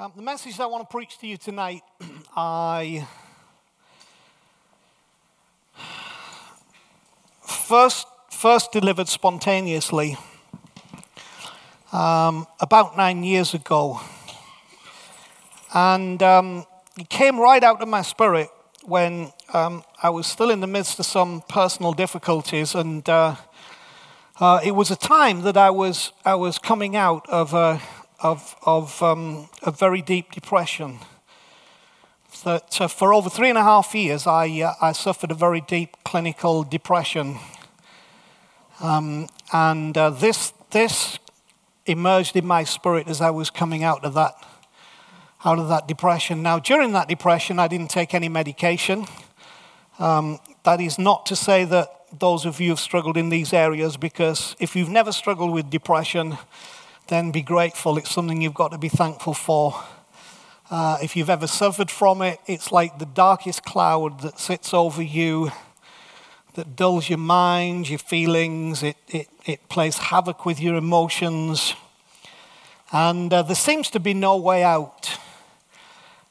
Um, the message I want to preach to you tonight, I first, first delivered spontaneously um, about nine years ago. And um, it came right out of my spirit when um, I was still in the midst of some personal difficulties. And uh, uh, it was a time that I was, I was coming out of a of, of um, a very deep depression. Uh, for over three and a half years, I, uh, I suffered a very deep clinical depression. Um, and uh, this, this emerged in my spirit as I was coming out of that, out of that depression. Now, during that depression, I didn't take any medication. Um, that is not to say that those of you have struggled in these areas, because if you've never struggled with depression, then be grateful. It's something you've got to be thankful for. Uh, if you've ever suffered from it, it's like the darkest cloud that sits over you, that dulls your mind, your feelings, it, it, it plays havoc with your emotions. And uh, there seems to be no way out.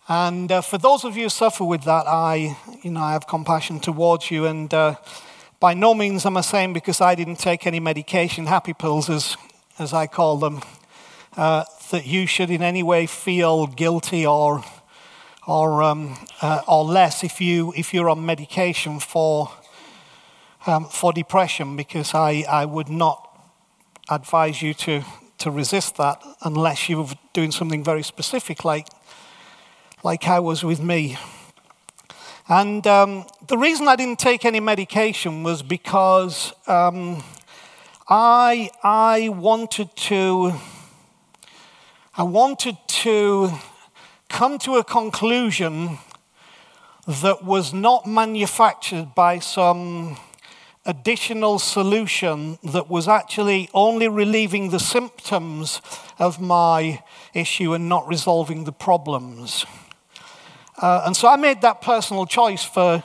And uh, for those of you who suffer with that, I, you know, I have compassion towards you. And uh, by no means am I saying because I didn't take any medication, happy pills, as as I call them, uh, that you should in any way feel guilty or, or, um, uh, or less if, you, if you're on medication for, um, for depression, because I, I would not advise you to, to resist that unless you were doing something very specific, like, like I was with me. And um, the reason I didn't take any medication was because um, I, I wanted to, I wanted to come to a conclusion that was not manufactured by some additional solution that was actually only relieving the symptoms of my issue and not resolving the problems. Uh, and so I made that personal choice for,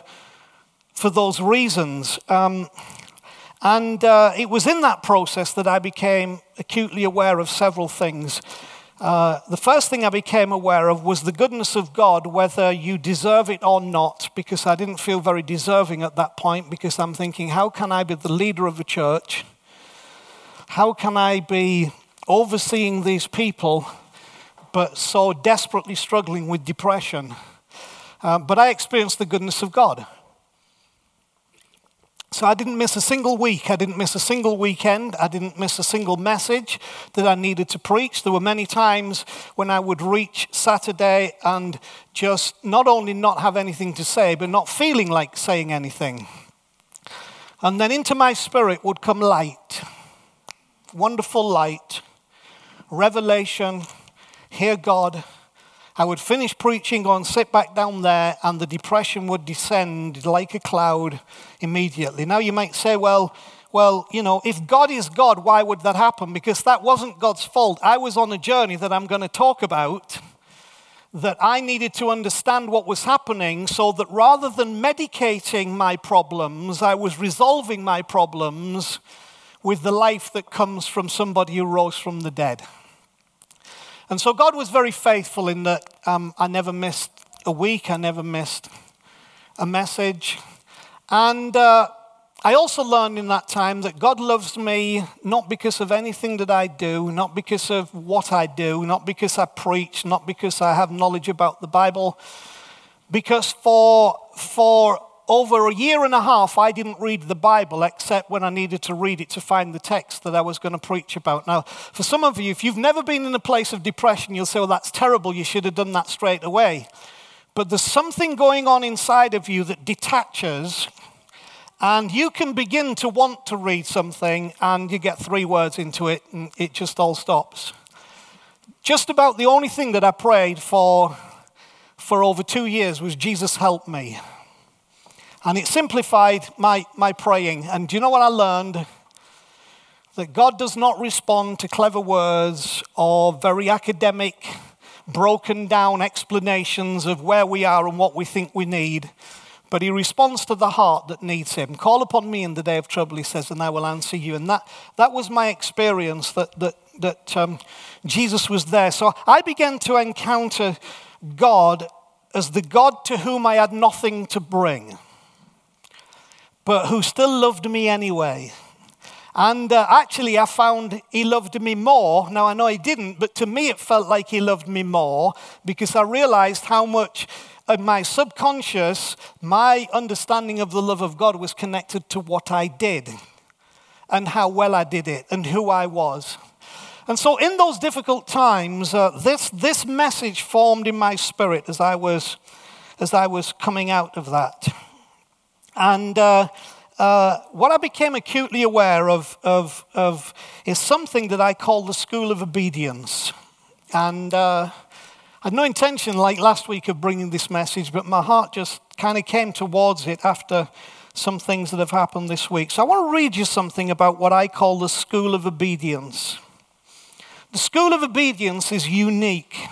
for those reasons. Um, and uh, it was in that process that I became acutely aware of several things. Uh, the first thing I became aware of was the goodness of God, whether you deserve it or not, because I didn't feel very deserving at that point, because I'm thinking, how can I be the leader of a church? How can I be overseeing these people, but so desperately struggling with depression? Uh, but I experienced the goodness of God. So I didn't miss a single week. I didn't miss a single weekend. I didn't miss a single message that I needed to preach. There were many times when I would reach Saturday and just not only not have anything to say, but not feeling like saying anything. And then into my spirit would come light, wonderful light, revelation, hear God I would finish preaching, go and sit back down there, and the depression would descend like a cloud immediately. Now you might say, well, well, you know, if God is God, why would that happen? Because that wasn't God's fault. I was on a journey that I'm going to talk about that I needed to understand what was happening so that rather than medicating my problems, I was resolving my problems with the life that comes from somebody who rose from the dead. And so God was very faithful in that um, I never missed a week, I never missed a message. And uh, I also learned in that time that God loves me not because of anything that I do, not because of what I do, not because I preach, not because I have knowledge about the Bible, because for, for over a year and a half, I didn't read the Bible except when I needed to read it to find the text that I was going to preach about. Now, for some of you, if you've never been in a place of depression, you'll say, well, that's terrible. You should have done that straight away. But there's something going on inside of you that detaches, and you can begin to want to read something, and you get three words into it, and it just all stops. just about the only thing that I prayed for for over two years was Jesus help me. And it simplified my, my praying. And do you know what I learned? That God does not respond to clever words or very academic, broken down explanations of where we are and what we think we need. But he responds to the heart that needs him. Call upon me in the day of trouble, he says, and I will answer you. And that, that was my experience that, that, that um, Jesus was there. So I began to encounter God as the God to whom I had nothing to bring, but who still loved me anyway. And uh, actually, I found he loved me more. Now, I know he didn't, but to me, it felt like he loved me more because I realized how much in my subconscious, my understanding of the love of God was connected to what I did and how well I did it and who I was. And so, in those difficult times, uh, this, this message formed in my spirit as I was, as I was coming out of that. And uh, uh, what I became acutely aware of, of, of, is something that I call the school of obedience. And uh, I had no intention, like last week, of bringing this message, but my heart just kind of came towards it after some things that have happened this week. So I want to read you something about what I call the school of obedience. The School of Obedience is unique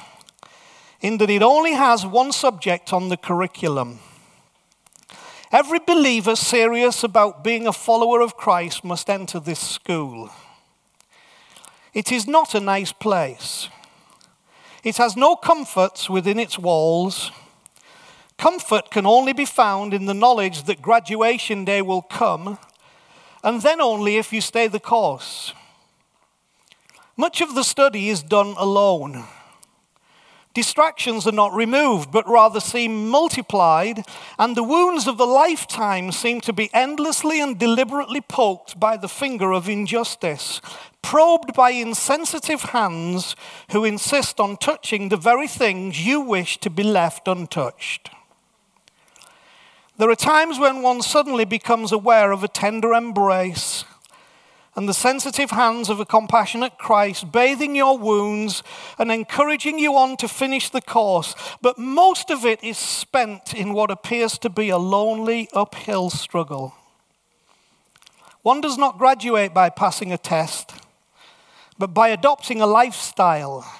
in that it only has one subject on the curriculum. Every believer serious about being a follower of Christ must enter this school. It is not a nice place. It has no comforts within its walls. Comfort can only be found in the knowledge that graduation day will come, and then only if you stay the course. Much of the study is done alone. Distractions are not removed, but rather seem multiplied, and the wounds of the lifetime seem to be endlessly and deliberately poked by the finger of injustice, probed by insensitive hands who insist on touching the very things you wish to be left untouched. There are times when one suddenly becomes aware of a tender embrace and the sensitive hands of a compassionate Christ, bathing your wounds and encouraging you on to finish the course. But most of it is spent in what appears to be a lonely uphill struggle. One does not graduate by passing a test, but by adopting a lifestyle,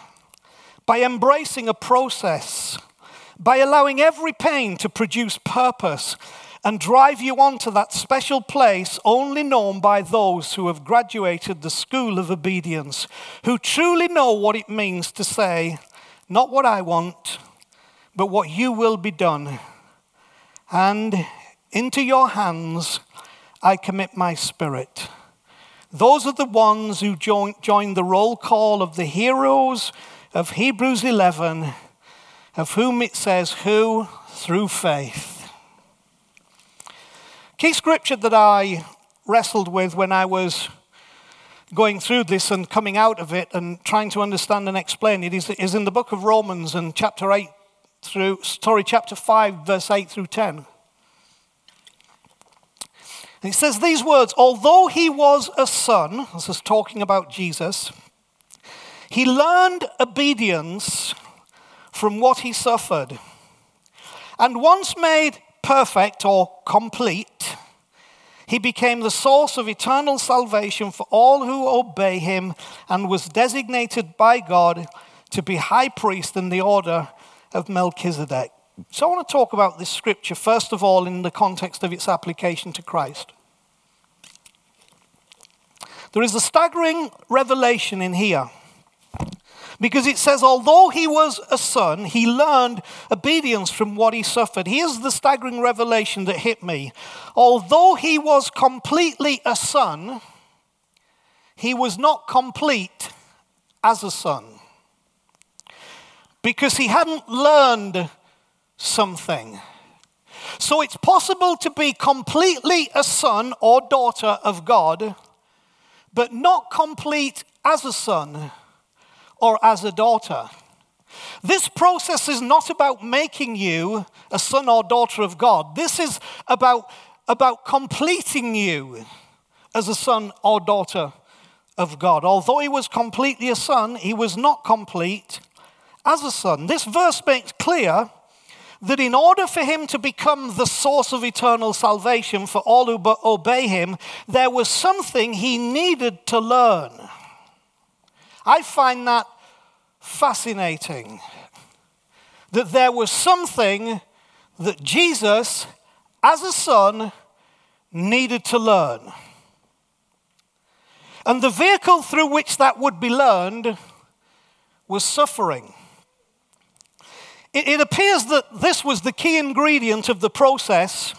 by embracing a process, by allowing every pain to produce purpose and drive you on to that special place only known by those who have graduated the school of obedience, who truly know what it means to say, Not what I want, but what you will be done. And into your hands I commit my spirit. Those are the ones who join, join the roll call of the heroes of Hebrews 11, of whom it says, Who through faith Key scripture that I wrestled with when I was going through this and coming out of it and trying to understand and explain it is, is in the book of Romans and chapter 8 through, sorry, chapter 5, verse 8 through 10. And it says these words Although he was a son, this is talking about Jesus, he learned obedience from what he suffered. And once made perfect or complete, he became the source of eternal salvation for all who obey him and was designated by God to be high priest in the order of Melchizedek. So I want to talk about this scripture, first of all, in the context of its application to Christ. There is a staggering revelation in here because it says, although he was a son, he learned obedience from what he suffered. Here's the staggering revelation that hit me. Although he was completely a son, he was not complete as a son because he hadn't learned something. So it's possible to be completely a son or daughter of God, but not complete as a son or as a daughter. This process is not about making you a son or daughter of God. This is about, about completing you as a son or daughter of God. Although he was completely a son, he was not complete as a son. This verse makes clear that in order for him to become the source of eternal salvation for all who obey him, there was something he needed to learn. I find that fascinating. That there was something that Jesus, as a son, needed to learn. And the vehicle through which that would be learned was suffering. It, it, appears that this was the key ingredient of the process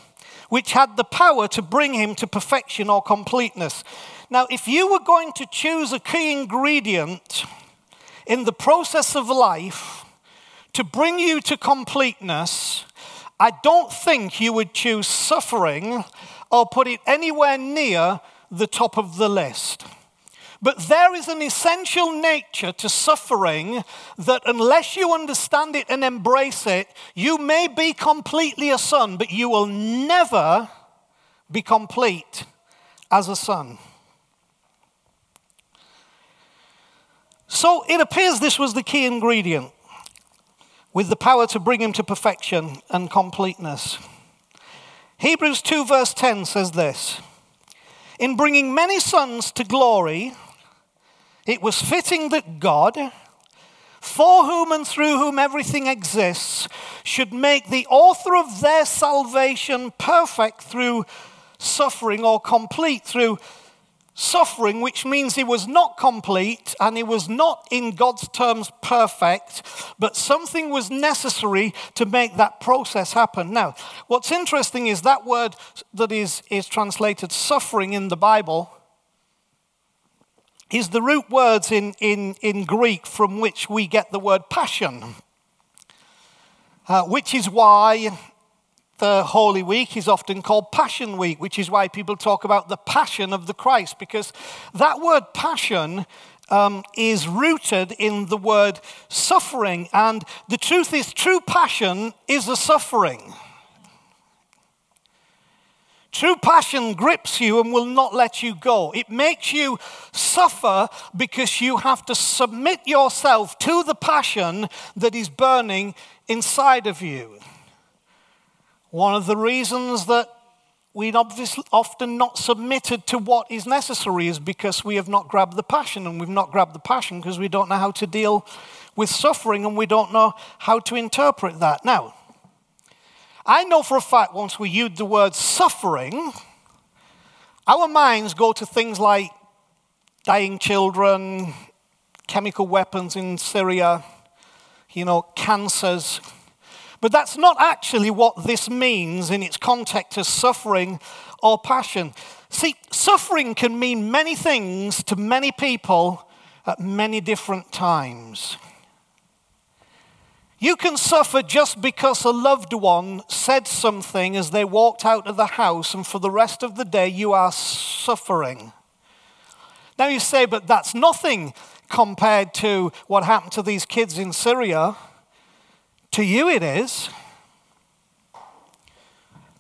which had the power to bring him to perfection or completeness. Now, if you were going to choose a key ingredient in the process of life to bring you to completeness, I don't think you would choose suffering or put it anywhere near the top of the list. But there is an essential nature to suffering that, unless you understand it and embrace it, you may be completely a son, but you will never be complete as a son. So it appears this was the key ingredient with the power to bring him to perfection and completeness. Hebrews 2, verse 10 says this In bringing many sons to glory, it was fitting that God, for whom and through whom everything exists, should make the author of their salvation perfect through suffering or complete through suffering, which means he was not complete and he was not, in God's terms, perfect, but something was necessary to make that process happen. Now, what's interesting is that word that is, is translated suffering in the Bible is the root words in, in, in Greek from which we get the word passion, uh, which is why the Holy Week is often called Passion Week, which is why people talk about the passion of the Christ, because that word passion um, is rooted in the word suffering. And the truth is, true passion is a suffering. True passion grips you and will not let you go. It makes you suffer because you have to submit yourself to the passion that is burning inside of you. One of the reasons that we'd often not submitted to what is necessary is because we have not grabbed the passion, and we've not grabbed the passion because we don't know how to deal with suffering and we don't know how to interpret that. Now, I know for a fact once we use the word suffering, our minds go to things like dying children, chemical weapons in Syria, you know, cancers. But that's not actually what this means in its context as suffering or passion. See, suffering can mean many things to many people at many different times. You can suffer just because a loved one said something as they walked out of the house, and for the rest of the day, you are suffering. Now you say, but that's nothing compared to what happened to these kids in Syria. To you, it is.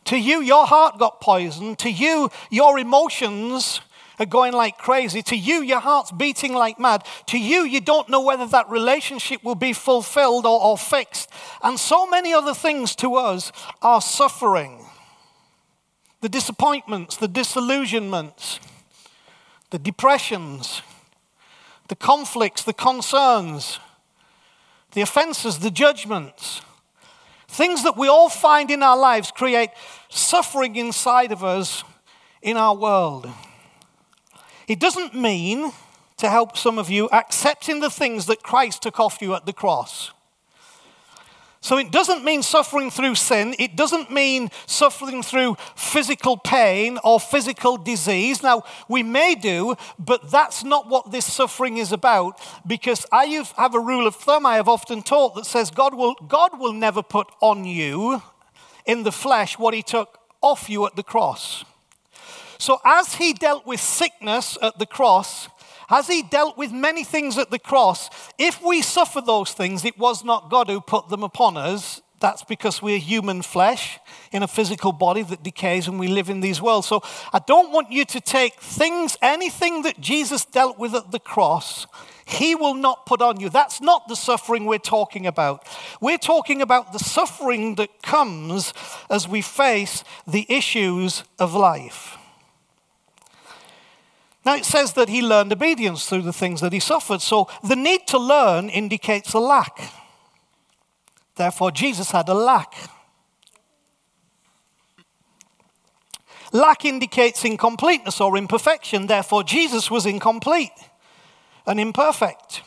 To you, your heart got poisoned. To you, your emotions are going like crazy. To you, your heart's beating like mad. To you, you don't know whether that relationship will be fulfilled or, or fixed. And so many other things to us are suffering. The disappointments, the disillusionments, the depressions, the conflicts, the concerns, the offenses, the judgments. Things that we all find in our lives create suffering inside of us in our world. It doesn't mean, to help some of you, accepting the things that Christ took off you at the cross. So it doesn't mean suffering through sin. It doesn't mean suffering through physical pain or physical disease. Now, we may do, but that's not what this suffering is about because I have a rule of thumb I have often taught that says God will, God will never put on you in the flesh what he took off you at the cross. So, as he dealt with sickness at the cross, as he dealt with many things at the cross, if we suffer those things, it was not God who put them upon us, That's because we're human flesh in a physical body that decays and we live in these worlds. So I don't want you to take things, anything that Jesus dealt with at the cross, he will not put on you. That's not the suffering we're talking about. We're talking about the suffering that comes as we face the issues of life. Now it says that he learned obedience through the things that he suffered. So the need to learn indicates a lack. Therefore, Jesus had a lack. Lack indicates incompleteness or imperfection. Therefore, Jesus was incomplete and imperfect.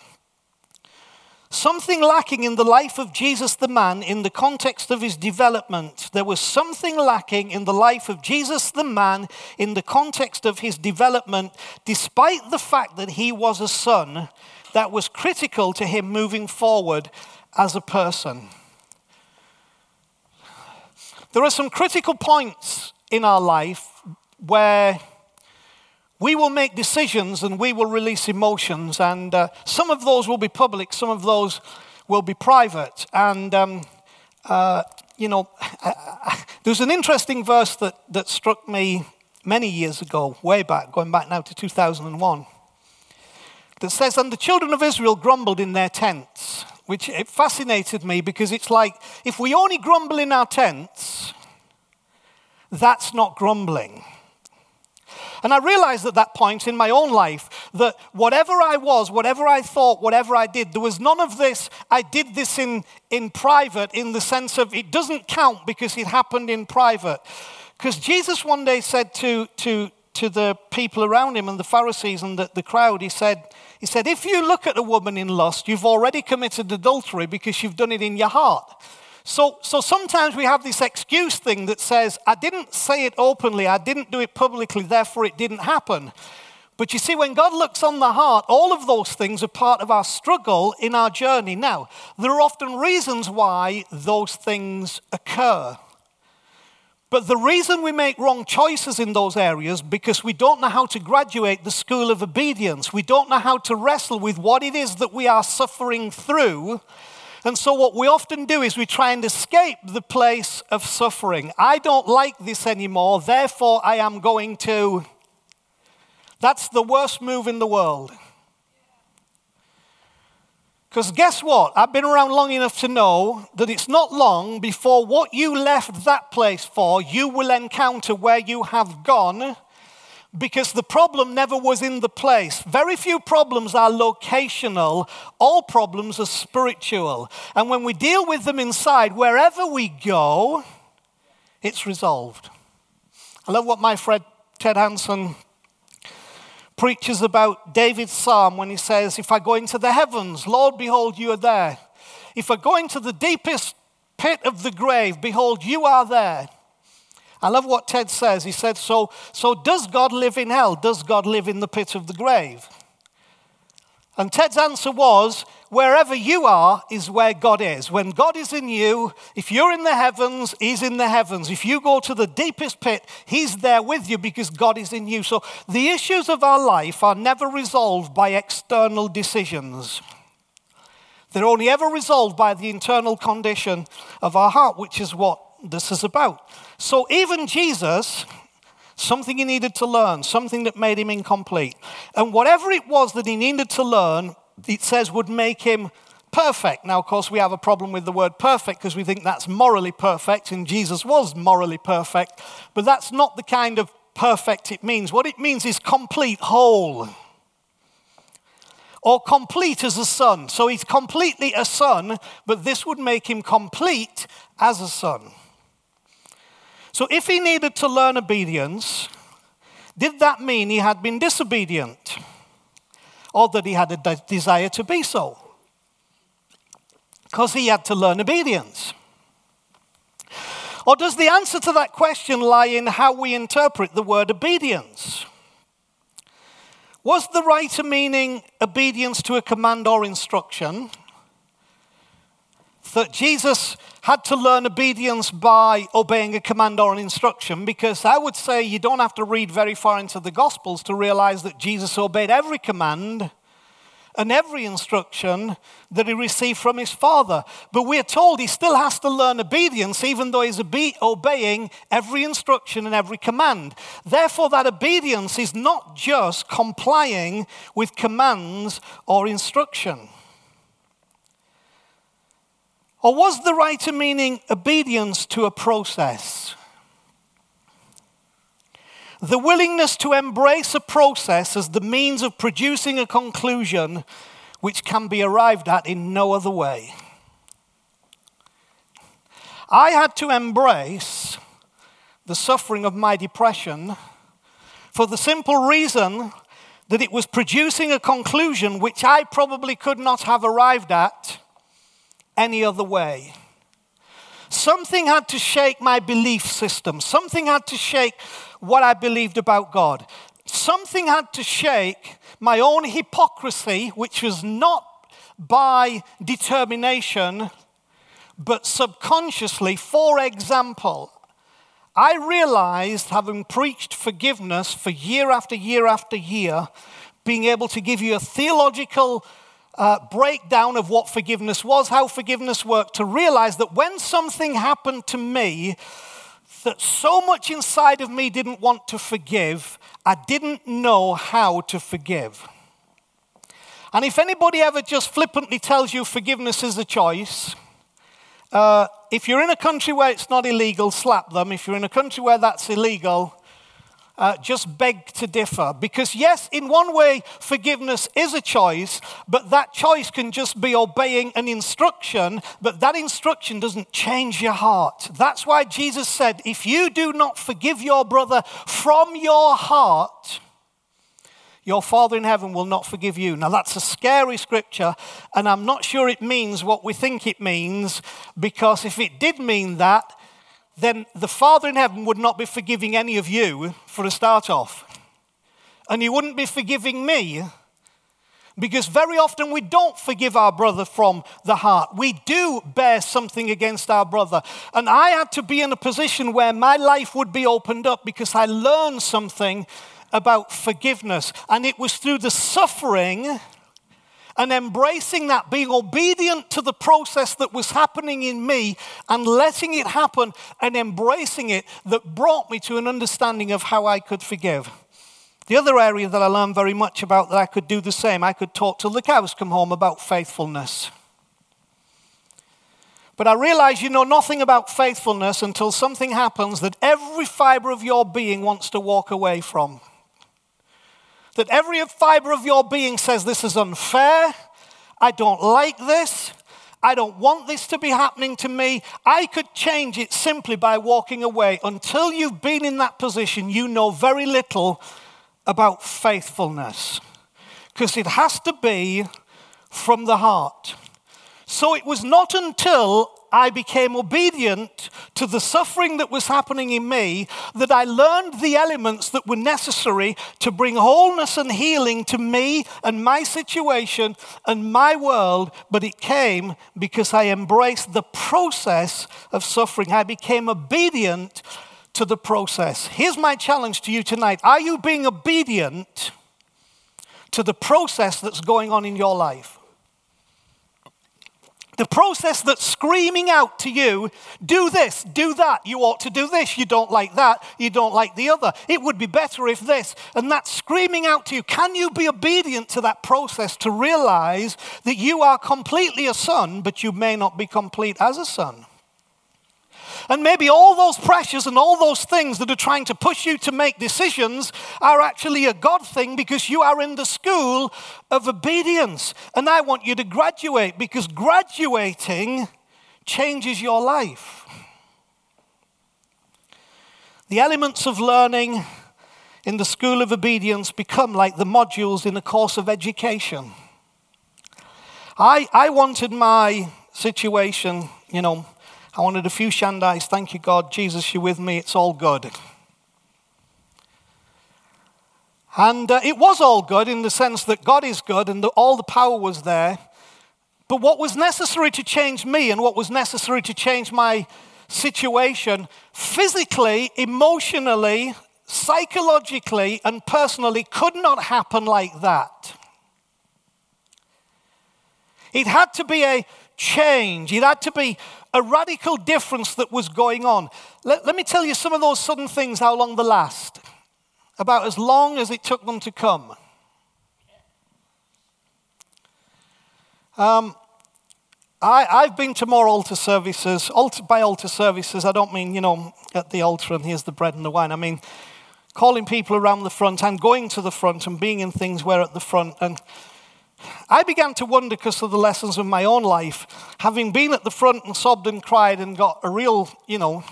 Something lacking in the life of Jesus the man in the context of his development. There was something lacking in the life of Jesus the man in the context of his development, despite the fact that he was a son, that was critical to him moving forward as a person. There are some critical points in our life where we will make decisions and we will release emotions, and uh, some of those will be public, some of those will be private. And, um, uh, you know, there's an interesting verse that, that struck me many years ago, way back, going back now to 2001, that says, And the children of Israel grumbled in their tents, which it fascinated me because it's like if we only grumble in our tents, that's not grumbling. And I realized at that point in my own life that whatever I was, whatever I thought, whatever I did, there was none of this. I did this in, in private in the sense of it doesn't count because it happened in private. Because Jesus one day said to, to, to the people around him and the Pharisees and the, the crowd, he said, he said, If you look at a woman in lust, you've already committed adultery because you've done it in your heart. So, so sometimes we have this excuse thing that says, I didn't say it openly, I didn't do it publicly, therefore it didn't happen. But you see, when God looks on the heart, all of those things are part of our struggle in our journey. Now, there are often reasons why those things occur. But the reason we make wrong choices in those areas because we don't know how to graduate the school of obedience. We don't know how to wrestle with what it is that we are suffering through and so, what we often do is we try and escape the place of suffering. I don't like this anymore, therefore, I am going to. That's the worst move in the world. Because guess what? I've been around long enough to know that it's not long before what you left that place for, you will encounter where you have gone because the problem never was in the place. Very few problems are locational, all problems are spiritual. And when we deal with them inside, wherever we go, it's resolved. I love what my friend Ted Hanson preaches about David's psalm when he says, If I go into the heavens, Lord, behold, you are there. If I go into the deepest pit of the grave, behold, you are there. I love what Ted says. He said, so, so does God live in hell? Does God live in the pit of the grave? And Ted's answer was, wherever you are is where God is. When God is in you, if you're in the heavens, He's in the heavens. If you go to the deepest pit, He's there with you because God is in you. So the issues of our life are never resolved by external decisions. They're only ever resolved by the internal condition of our heart, which is what this is about. So even Jesus, something he needed to learn, something that made him incomplete. And whatever it was that he needed to learn, it says would make him perfect. Now, of course, we have a problem with the word perfect because we think that's morally perfect, and Jesus was morally perfect. But that's not the kind of perfect it means. What it means is complete, whole. Or complete as a son. So he's completely a son, but this would make him complete as a son. So if he needed to learn obedience, did that mean he had been disobedient? Or that he had a de- desire to be so? Because he had to learn obedience. Or does the answer to that question lie in how we interpret the word obedience? Was the writer meaning obedience to a command or instruction? That Jesus had to learn obedience by obeying a command or an instruction because I would say you don't have to read very far into the Gospels to realize that Jesus obeyed every command and every instruction that he received from his father. But we're told he still has to learn obedience, even though he's obe- obeying every instruction and every command. Therefore, that obedience is not just complying with commands or instruction. Or was the writer meaning obedience to a process? The willingness to embrace a process as the means of producing a conclusion which can be arrived at in no other way. I had to embrace the suffering of my depression for the simple reason that it was producing a conclusion which I probably could not have arrived at any other way. Something had to shake my belief system. Something had to shake what I believed about God. Something had to shake my own hypocrisy, which was not by determination, but subconsciously. For example, I realized, having preached forgiveness for year after year after year, being able to give you a theological uh, breakdown of what forgiveness was, how forgiveness worked, to realize that when something happened to me that so much inside of me didn't want to forgive, I didn't know how to forgive. And if anybody ever just flippantly tells you forgiveness is a choice, uh, if you're in a country where it's not illegal, slap them. If you're in a country where that's illegal, uh, just beg to differ. Because, yes, in one way, forgiveness is a choice, but that choice can just be obeying an instruction, but that instruction doesn't change your heart. That's why Jesus said, if you do not forgive your brother from your heart, your Father in heaven will not forgive you. Now, that's a scary scripture, and I'm not sure it means what we think it means, because if it did mean that, then the Father in heaven would not be forgiving any of you for a start off. And He wouldn't be forgiving me because very often we don't forgive our brother from the heart. We do bear something against our brother. And I had to be in a position where my life would be opened up because I learned something about forgiveness. And it was through the suffering and embracing that, being obedient to the process that was happening in me and letting it happen and embracing it that brought me to an understanding of how I could forgive. The other area that I learned very much about that I could do the same, I could talk till the cows come home about faithfulness. But I realize you know nothing about faithfulness until something happens that every fiber of your being wants to walk away from that every fiber of your being says, This is unfair. I don't like this. I don't want this to be happening to me. I could change it simply by walking away. Until you've been in that position, you know very little about faithfulness because it has to be from the heart. So it was not until I became obedient to the suffering that was happening in me, that I learned the elements that were necessary to bring wholeness and healing to me and my situation and my world. But it came because I embraced the process of suffering. I became obedient to the process. Here's my challenge to you tonight Are you being obedient to the process that's going on in your life? The process that's screaming out to you, do this, do that, you ought to do this, you don't like that, you don't like the other, it would be better if this, and that's screaming out to you. Can you be obedient to that process to realize that you are completely a son, but you may not be complete as a son? And maybe all those pressures and all those things that are trying to push you to make decisions are actually a God thing because you are in the school of obedience. And I want you to graduate because graduating changes your life. The elements of learning in the school of obedience become like the modules in a course of education. I, I wanted my situation, you know, I wanted a few shandais. Thank you, God. Jesus, you're with me. It's all good. And uh, it was all good in the sense that God is good and the, all the power was there. But what was necessary to change me and what was necessary to change my situation physically, emotionally, psychologically, and personally could not happen like that. It had to be a change, it had to be a radical difference that was going on. Let, let me tell you some of those sudden things, how long they last. About as long as it took them to come. Um, I, have been to more altar services. Altar, by altar services, I don't mean, you know, at the altar and here's the bread and the wine. I mean, calling people around the front and going to the front and being in things where at the front. And I began to wonder because of the lessons of my own life, having been at the front and sobbed and cried and got a real, you know,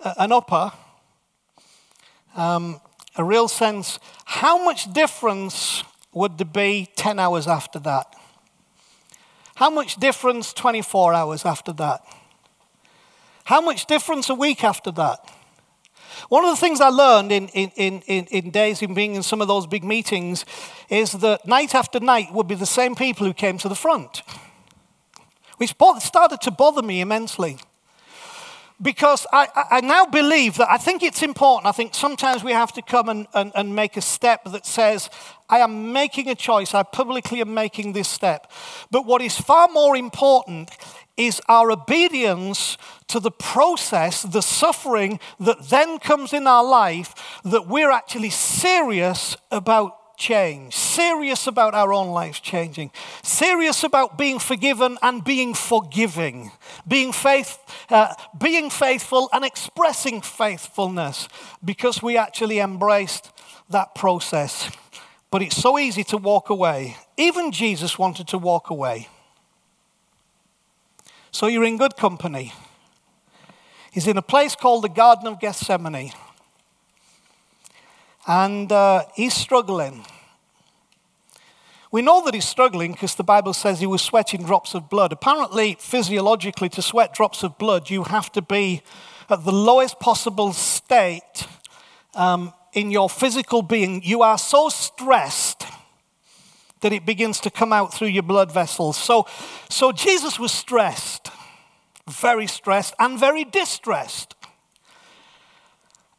an upper, um, a real sense, how much difference would there be 10 hours after that? How much difference 24 hours after that? How much difference a week after that? One of the things I learned in, in, in, in, days in being in some of those big meetings is that night after night would be the same people who came to the front, which started to bother me immensely because I, I, now believe that I think it's important. I think sometimes we have to come and, and, and, make a step that says, I am making a choice, I publicly am making this step. But what is far more important is our obedience to the process, the suffering that then comes in our life, that we're actually serious about change, serious about our own lives changing, serious about being forgiven and being forgiving, being, faith, uh, being faithful and expressing faithfulness because we actually embraced that process. But it's so easy to walk away. Even Jesus wanted to walk away. So you're in good company. He's in a place called the Garden of Gethsemane. And uh, he's struggling. We know that he's struggling because the Bible says he was sweating drops of blood. Apparently, physiologically, to sweat drops of blood, you have to be at the lowest possible state um, in your physical being. You are so stressed that it begins to come out through your blood vessels. So, so Jesus was stressed, very stressed, and very distressed.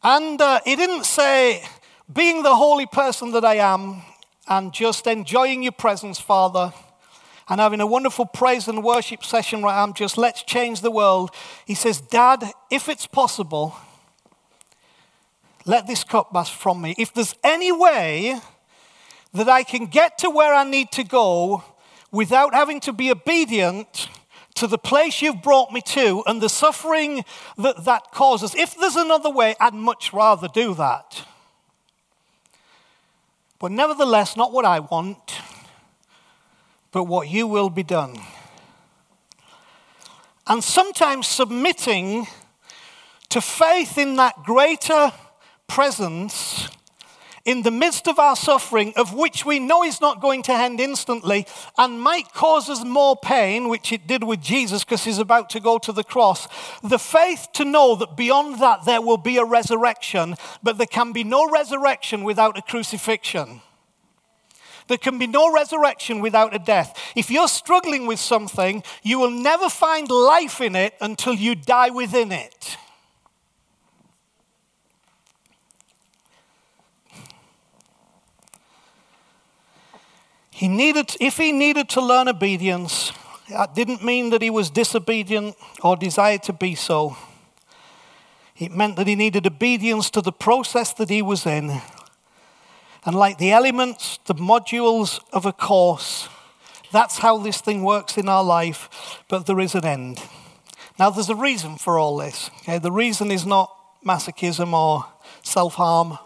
And uh, he didn't say, being the holy person that I am, and just enjoying your presence, Father, and having a wonderful praise and worship session right I'm just, let's change the world. He says, Dad, if it's possible, let this cup pass from me. If there's any way that I can get to where I need to go without having to be obedient to the place you've brought me to and the suffering that that causes, if there's another way, I'd much rather do that. But nevertheless, not what I want, but what you will be done. And sometimes submitting to faith in that greater presence in the midst of our suffering, of which we know is not going to end instantly and might cause us more pain, which it did with Jesus because he's about to go to the cross, the faith to know that beyond that there will be a resurrection, but there can be no resurrection without a crucifixion. There can be no resurrection without a death. If you're struggling with something, you will never find life in it until you die within it. He needed, if he needed to learn obedience, that didn't mean that he was disobedient or desired to be so. It meant that he needed obedience to the process that he was in. And like the elements, the modules of a course, that's how this thing works in our life, but there is an end. Now, there's a reason for all this. Okay? The reason is not masochism or self harm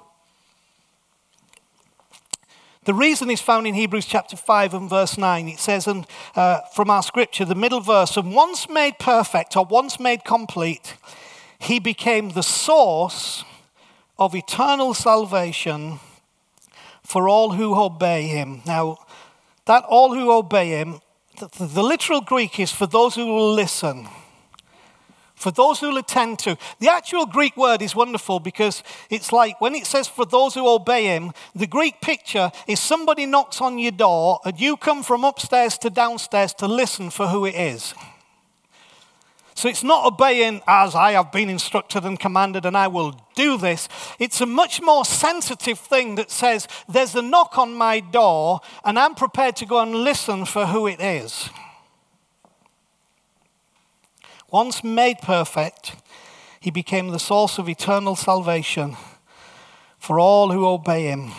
the reason is found in Hebrews chapter 5 and verse 9. It says and, uh, from our scripture, the middle verse, and once made perfect or once made complete, he became the source of eternal salvation for all who obey him. Now, that all who obey him, the, the literal Greek is for those who will listen for those who attend to. The actual Greek word is wonderful because it's like when it says for those who obey him, the Greek picture is somebody knocks on your door and you come from upstairs to downstairs to listen for who it is. So it's not obeying as I have been instructed and commanded and I will do this. It's a much more sensitive thing that says there's a knock on my door and I'm prepared to go and listen for who it is. Once made perfect, he became the source of eternal salvation for all who obey him.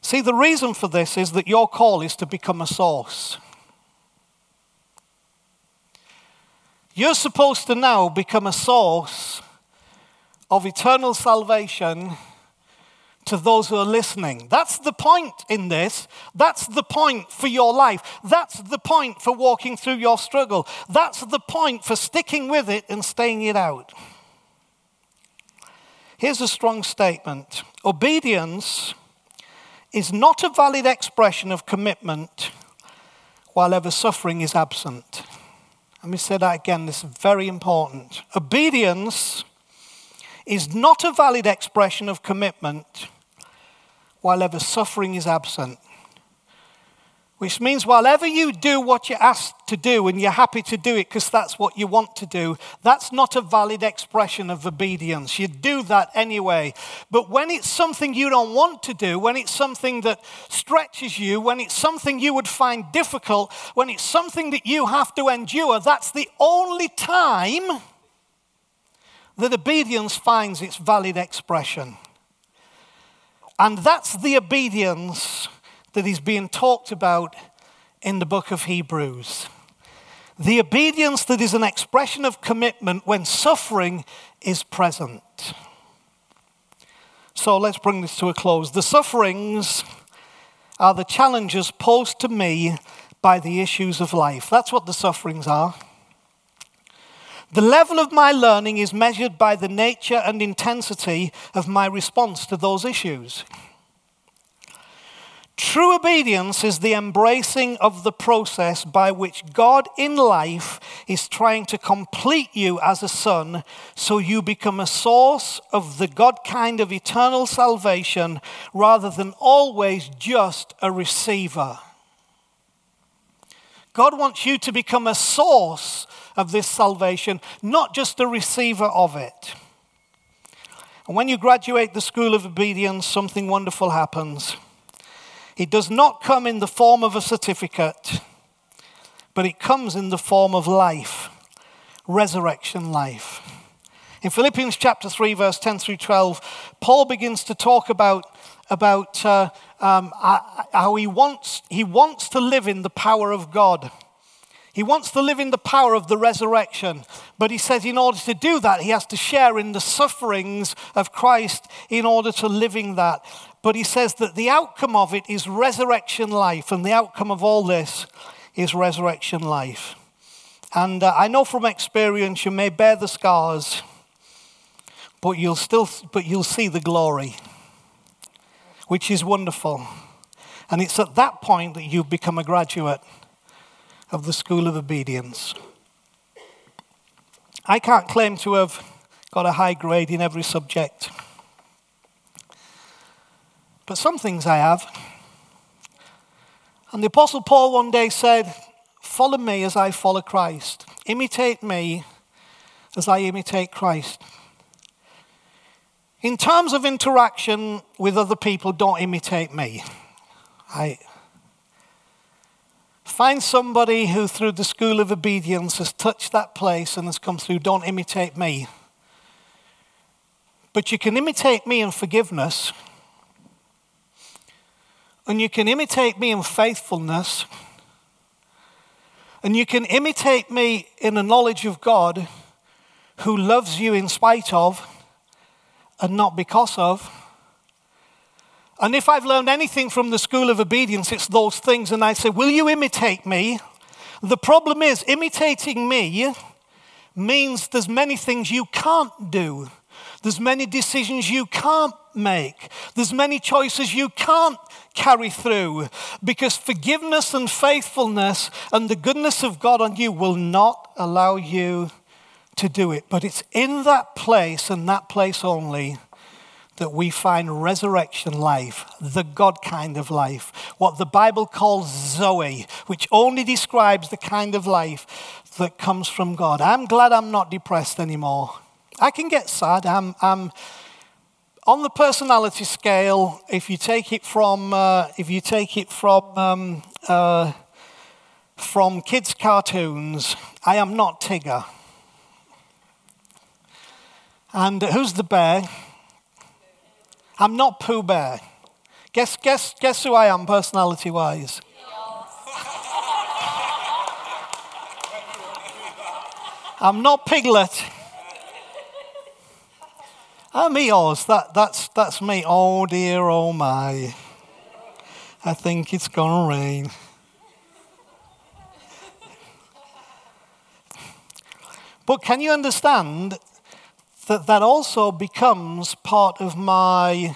See, the reason for this is that your call is to become a source. You're supposed to now become a source of eternal salvation to those who are listening. That's the point in this. That's the point for your life. That's the point for walking through your struggle. That's the point for sticking with it and staying it out. Here's a strong statement obedience is not a valid expression of commitment while ever suffering is absent. Let me say that again, this is very important. Obedience is not a valid expression of commitment while ever suffering is absent. Which means, while ever you do what you're asked to do and you're happy to do it because that's what you want to do, that's not a valid expression of obedience. You do that anyway. But when it's something you don't want to do, when it's something that stretches you, when it's something you would find difficult, when it's something that you have to endure, that's the only time that obedience finds its valid expression. And that's the obedience that is being talked about in the book of Hebrews. The obedience that is an expression of commitment when suffering is present. So let's bring this to a close. The sufferings are the challenges posed to me by the issues of life. That's what the sufferings are. The level of my learning is measured by the nature and intensity of my response to those issues. True obedience is the embracing of the process by which God in life is trying to complete you as a son so you become a source of the God kind of eternal salvation rather than always just a receiver. God wants you to become a source of this salvation, not just a receiver of it. And when you graduate the school of obedience, something wonderful happens. It does not come in the form of a certificate, but it comes in the form of life, resurrection life. In Philippians chapter 3, verse 10 through 12, Paul begins to talk about, about uh, um, how he wants, he wants to live in the power of God. He wants to live in the power of the resurrection. But he says in order to do that, he has to share in the sufferings of Christ in order to living that. But he says that the outcome of it is resurrection life. And the outcome of all this is resurrection life. And uh, I know from experience you may bear the scars, but you'll still but you'll see the glory, which is wonderful. And it's at that point that you become a graduate of the School of Obedience. I can't claim to have got a high grade in every subject, but some things I have. And the Apostle Paul one day said, Follow me as I follow Christ. Imitate me as I imitate Christ. In terms of interaction with other people, don't imitate me. I, Find somebody who, through the school of obedience, has touched that place and has come through. Don't imitate me. But you can imitate me in forgiveness, and you can imitate me in faithfulness, and you can imitate me in a knowledge of God who loves you in spite of and not because of. And if I've learned anything from the school of obedience, it's those things. And I say, Will you imitate me? The problem is, imitating me means there's many things you can't do. There's many decisions you can't make. There's many choices you can't carry through because forgiveness and faithfulness and the goodness of God on you will not allow you to do it. But it's in that place and that place only that we find resurrection life, the God kind of life, what the Bible calls Zoe, which only describes the kind of life that comes from God. I'm glad I'm not depressed anymore. I can get sad. I'm, I'm on the personality scale. If you take it from, uh, if you take it from, um, uh, from kids' cartoons, I am not Tigger. And who's the bear? I'm not Pooh Bear. Guess, guess, guess who I am personality wise? I'm not Piglet. Ah, I'm Eeyores. That, that's, that's me. Oh dear, oh my. I think it's going to rain. But can you understand that that also becomes part of my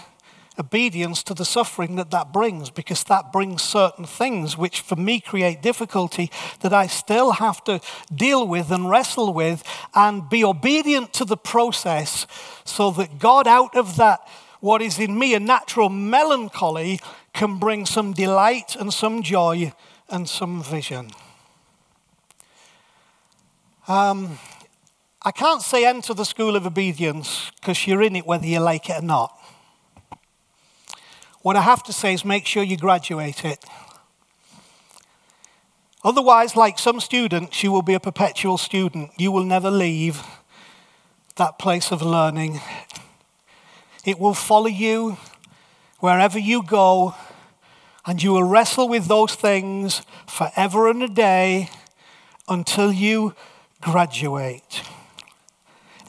obedience to the suffering that that brings because that brings certain things which for me create difficulty that I still have to deal with and wrestle with and be obedient to the process so that God out of that what is in me a natural melancholy can bring some delight and some joy and some vision. Um, I can't say enter the school of obedience because you're in it whether you like it or not. What I have to say is make sure you graduate it. Otherwise, like some students, you will be a perpetual student. You will never leave that place of learning. It will follow you wherever you go, and you will wrestle with those things forever and a day until you graduate.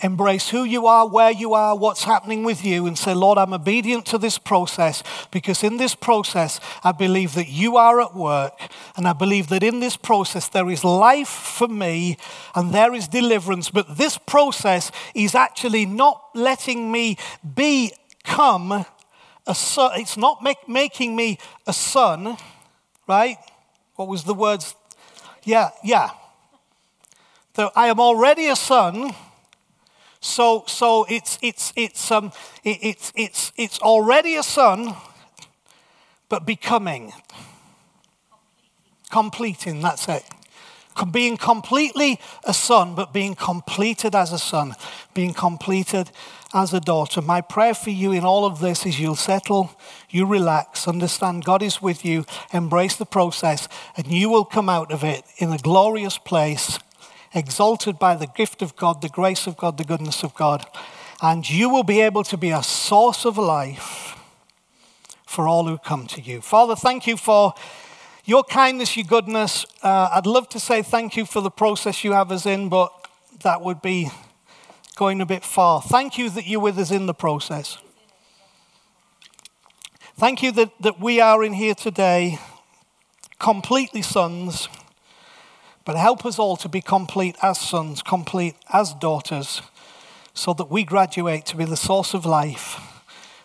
Embrace who you are, where you are, what's happening with you, and say, Lord, I'm obedient to this process because in this process, I believe that you are at work. And I believe that in this process, there is life for me and there is deliverance. But this process is actually not letting me become a son. It's not make, making me a son, right? What was the words? Yeah, yeah. So I am already a son so, so it's, it's, it's, um, it, it's, it's, it's already a son, but becoming. Completing, that's it. Being completely a son, but being completed as a son, being completed as a daughter. My prayer for you in all of this is you'll settle, you relax, understand God is with you, embrace the process, and you will come out of it in a glorious place exalted by the gift of God, the grace of God, the goodness of God. And you will be able to be a source of life for all who come to you. Father, thank you for your kindness, your goodness. Uh, I'd love to say thank you for the process you have us in, but that would be going a bit far. Thank you that you're with us in the process. Thank you that, that we are in here today completely sons but help us all to be complete as sons, complete as daughters, so that we graduate to be the source of life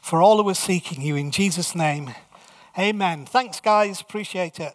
for all who are seeking you. In Jesus' name, amen. Thanks, guys. Appreciate it.